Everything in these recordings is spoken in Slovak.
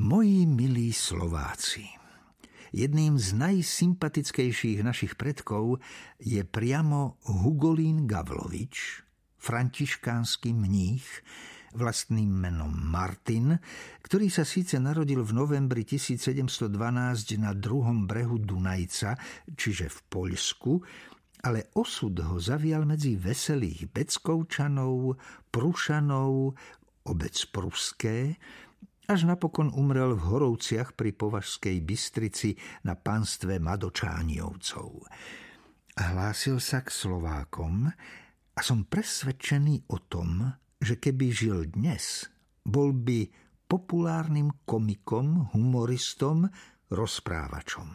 Moji milí Slováci, jedným z najsympatickejších našich predkov je priamo Hugolín Gavlovič, františkánsky mních, vlastným menom Martin, ktorý sa síce narodil v novembri 1712 na druhom brehu Dunajca, čiže v Poľsku, ale osud ho zavial medzi veselých Beckovčanov, Prušanov, obec Pruské, až napokon umrel v Horovciach pri Považskej Bystrici na panstve Madočániovcov. Hlásil sa k Slovákom a som presvedčený o tom, že keby žil dnes, bol by populárnym komikom, humoristom, rozprávačom.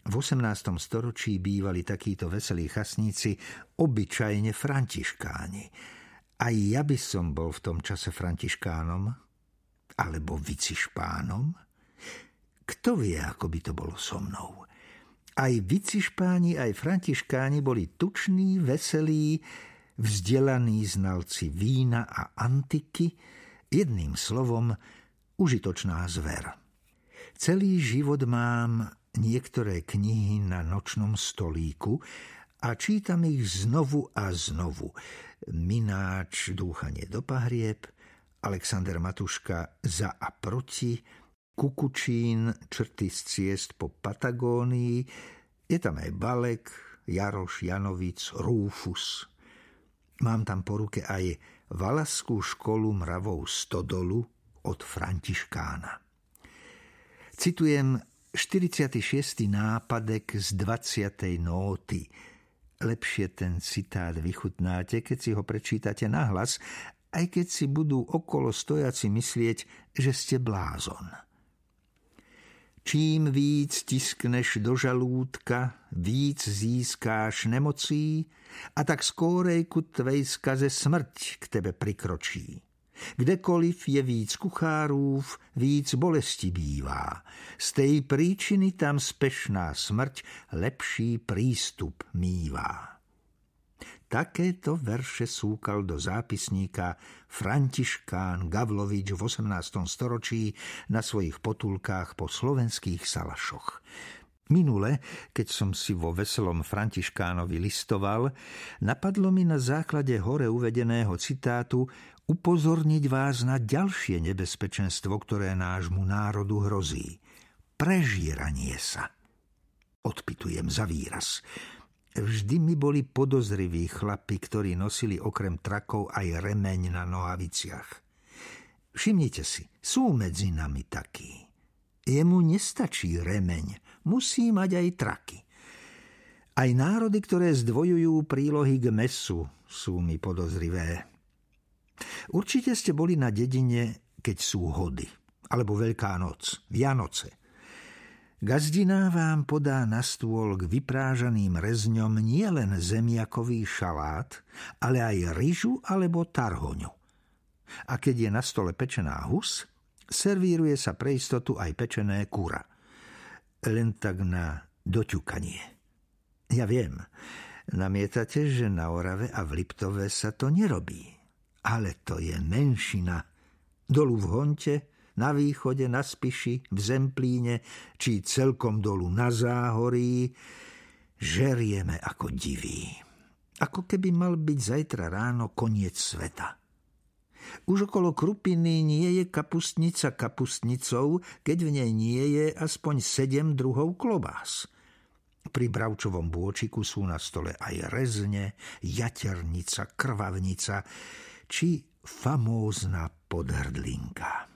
V 18. storočí bývali takíto veselí chasníci obyčajne františkáni. Aj ja by som bol v tom čase františkánom, alebo vicišpánom? Kto vie, ako by to bolo so mnou? Aj vicišpáni, aj františkáni boli tuční, veselí, vzdelaní znalci vína a antiky, jedným slovom užitočná zver. Celý život mám niektoré knihy na nočnom stolíku a čítam ich znovu a znovu. Mináč, dúchanie do pahrieb, Alexander Matuška za a proti, Kukučín, črty z ciest po Patagónii, je tam aj Balek, Jaroš, Janovic, Rúfus. Mám tam po ruke aj Valaskú školu mravov Stodolu od Františkána. Citujem 46. nápadek z 20. nóty. Lepšie ten citát vychutnáte, keď si ho prečítate nahlas aj keď si budú okolo stojaci myslieť, že ste blázon. Čím víc tiskneš do žalúdka, víc získáš nemocí a tak skórej ku tvej skaze smrť k tebe prikročí. Kdekoliv je víc kuchárův, víc bolesti bývá. Z tej príčiny tam spešná smrť lepší prístup mívá. Takéto verše súkal do zápisníka Františkán Gavlovič v 18. storočí na svojich potulkách po slovenských salašoch. Minule, keď som si vo veselom Františkánovi listoval, napadlo mi na základe hore uvedeného citátu upozorniť vás na ďalšie nebezpečenstvo, ktoré nášmu národu hrozí. Prežíranie sa. Odpitujem za výraz. Vždy mi boli podozriví chlapi, ktorí nosili okrem trakov aj remeň na nohaviciach. Všimnite si, sú medzi nami takí. Jemu nestačí remeň, musí mať aj traky. Aj národy, ktoré zdvojujú prílohy k mesu, sú mi podozrivé. Určite ste boli na dedine, keď sú hody, alebo Veľká noc, Vianoce – Gazdina vám podá na stôl k vyprážaným rezňom nielen zemiakový šalát, ale aj ryžu alebo tarhoňu. A keď je na stole pečená hus, servíruje sa pre istotu aj pečené kúra. Len tak na doťukanie. Ja viem, namietate, že na Orave a v Liptove sa to nerobí. Ale to je menšina. Dolu v Honte na východe, na Spiši, v Zemplíne, či celkom dolu na Záhorí, žerieme ako diví. Ako keby mal byť zajtra ráno koniec sveta. Už okolo Krupiny nie je kapustnica kapustnicou, keď v nej nie je aspoň sedem druhov klobás. Pri bravčovom bôčiku sú na stole aj rezne, jaternica, krvavnica či famózna podhrdlinka.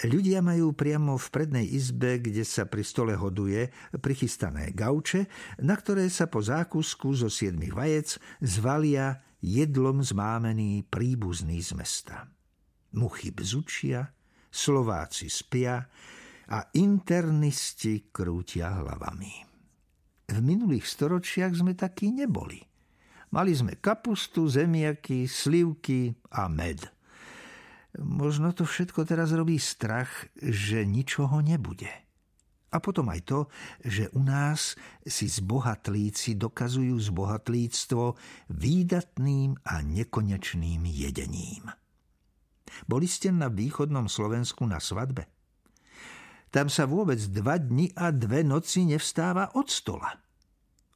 Ľudia majú priamo v prednej izbe, kde sa pri stole hoduje, prichystané gauče, na ktoré sa po zákusku zo siedmých vajec zvalia jedlom zmámený príbuzný z mesta. Muchy bzučia, Slováci spia a internisti krútia hlavami. V minulých storočiach sme takí neboli. Mali sme kapustu, zemiaky, slivky a med – Možno to všetko teraz robí strach, že ničoho nebude. A potom aj to, že u nás si zbohatlíci dokazujú zbohatlíctvo výdatným a nekonečným jedením. Boli ste na východnom Slovensku na svadbe? Tam sa vôbec dva dni a dve noci nevstáva od stola.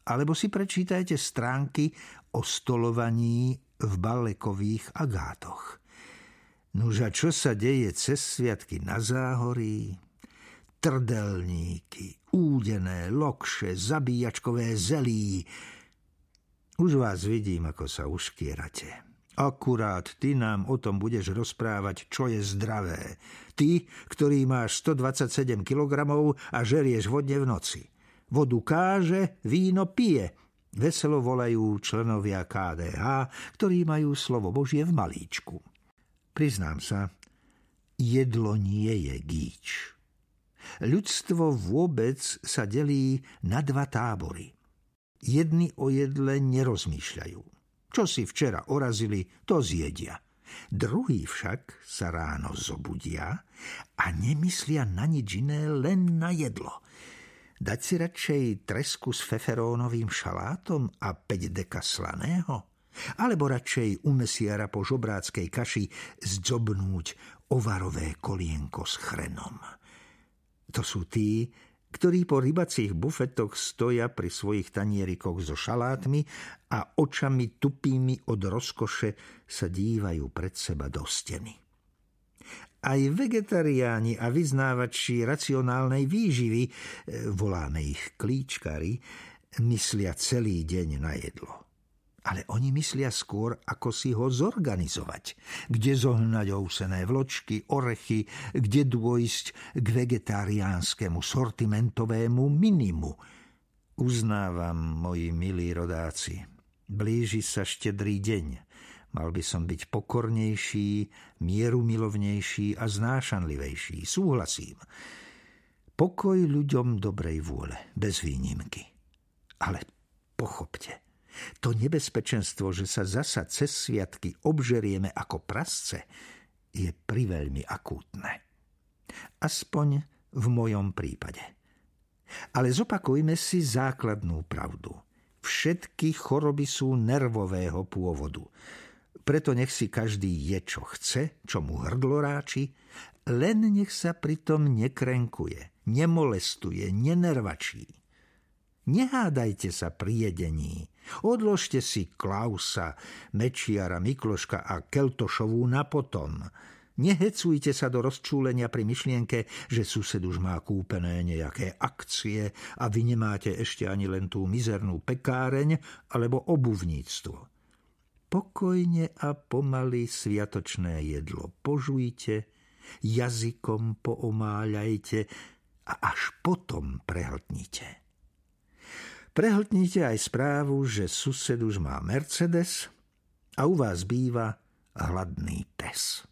Alebo si prečítajte stránky o stolovaní v balekových agátoch. Nuža, čo sa deje cez sviatky na záhorí? Trdelníky, údené, lokše, zabíjačkové zelí. Už vás vidím, ako sa uškierate. Akurát ty nám o tom budeš rozprávať, čo je zdravé. Ty, ktorý máš 127 kg a žerieš vodne v noci. Vodu káže, víno pije. Veselo volajú členovia KDH, ktorí majú slovo Božie v malíčku. Priznám sa, jedlo nie je gíč. Ľudstvo vôbec sa delí na dva tábory. Jedni o jedle nerozmýšľajú. Čo si včera orazili, to zjedia. Druhí však sa ráno zobudia a nemyslia na nič iné, len na jedlo. Dať si radšej tresku s feferónovým šalátom a 5 deka slaného? Alebo radšej u mesiara po žobráckej kaši zdzobnúť ovarové kolienko s chrenom? To sú tí, ktorí po rybacích bufetoch stoja pri svojich tanierikoch so šalátmi a očami tupými od rozkoše sa dívajú pred seba do steny. Aj vegetariáni a vyznávači racionálnej výživy, e, voláme ich klíčkari, myslia celý deň na jedlo ale oni myslia skôr, ako si ho zorganizovať. Kde zohnať ousené vločky, orechy, kde dôjsť k vegetariánskemu sortimentovému minimu. Uznávam, moji milí rodáci, blíži sa štedrý deň. Mal by som byť pokornejší, mierumilovnejší a znášanlivejší. Súhlasím. Pokoj ľuďom dobrej vôle, bez výnimky. Ale pochopte, to nebezpečenstvo, že sa zasa cez sviatky obžerieme ako prasce, je priveľmi akútne. Aspoň v mojom prípade. Ale zopakujme si základnú pravdu. Všetky choroby sú nervového pôvodu. Preto nech si každý je, čo chce, čo mu hrdlo ráči, len nech sa pritom nekrenkuje, nemolestuje, nenervačí. Nehádajte sa pri jedení. Odložte si Klausa, Mečiara, Mikloška a Keltošovú na potom. Nehecujte sa do rozčúlenia pri myšlienke, že sused už má kúpené nejaké akcie a vy nemáte ešte ani len tú mizernú pekáreň alebo obuvníctvo. Pokojne a pomaly sviatočné jedlo požujte, jazykom poomáľajte a až potom prehltnite. Prehltnite aj správu, že sused už má Mercedes a u vás býva hladný pes.